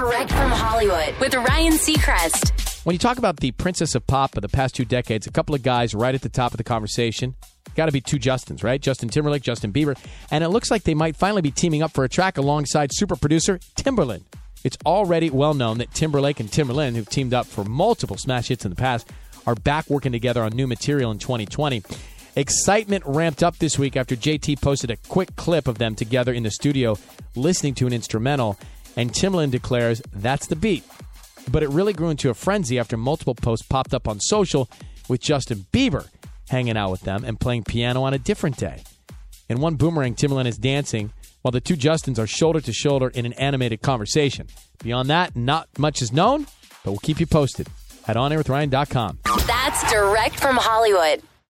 Direct from Hollywood with Ryan Seacrest. When you talk about the princess of pop of the past two decades, a couple of guys right at the top of the conversation. Got to be two Justins, right? Justin Timberlake, Justin Bieber. And it looks like they might finally be teaming up for a track alongside super producer Timbaland. It's already well known that Timberlake and Timbaland, who've teamed up for multiple smash hits in the past, are back working together on new material in 2020. Excitement ramped up this week after JT posted a quick clip of them together in the studio listening to an instrumental, and Timbaland declares that's the beat. But it really grew into a frenzy after multiple posts popped up on social with Justin Bieber hanging out with them and playing piano on a different day. In one boomerang, Timbaland is dancing while the two Justins are shoulder to shoulder in an animated conversation. Beyond that, not much is known, but we'll keep you posted at onairwithryan.com. That's direct from Hollywood.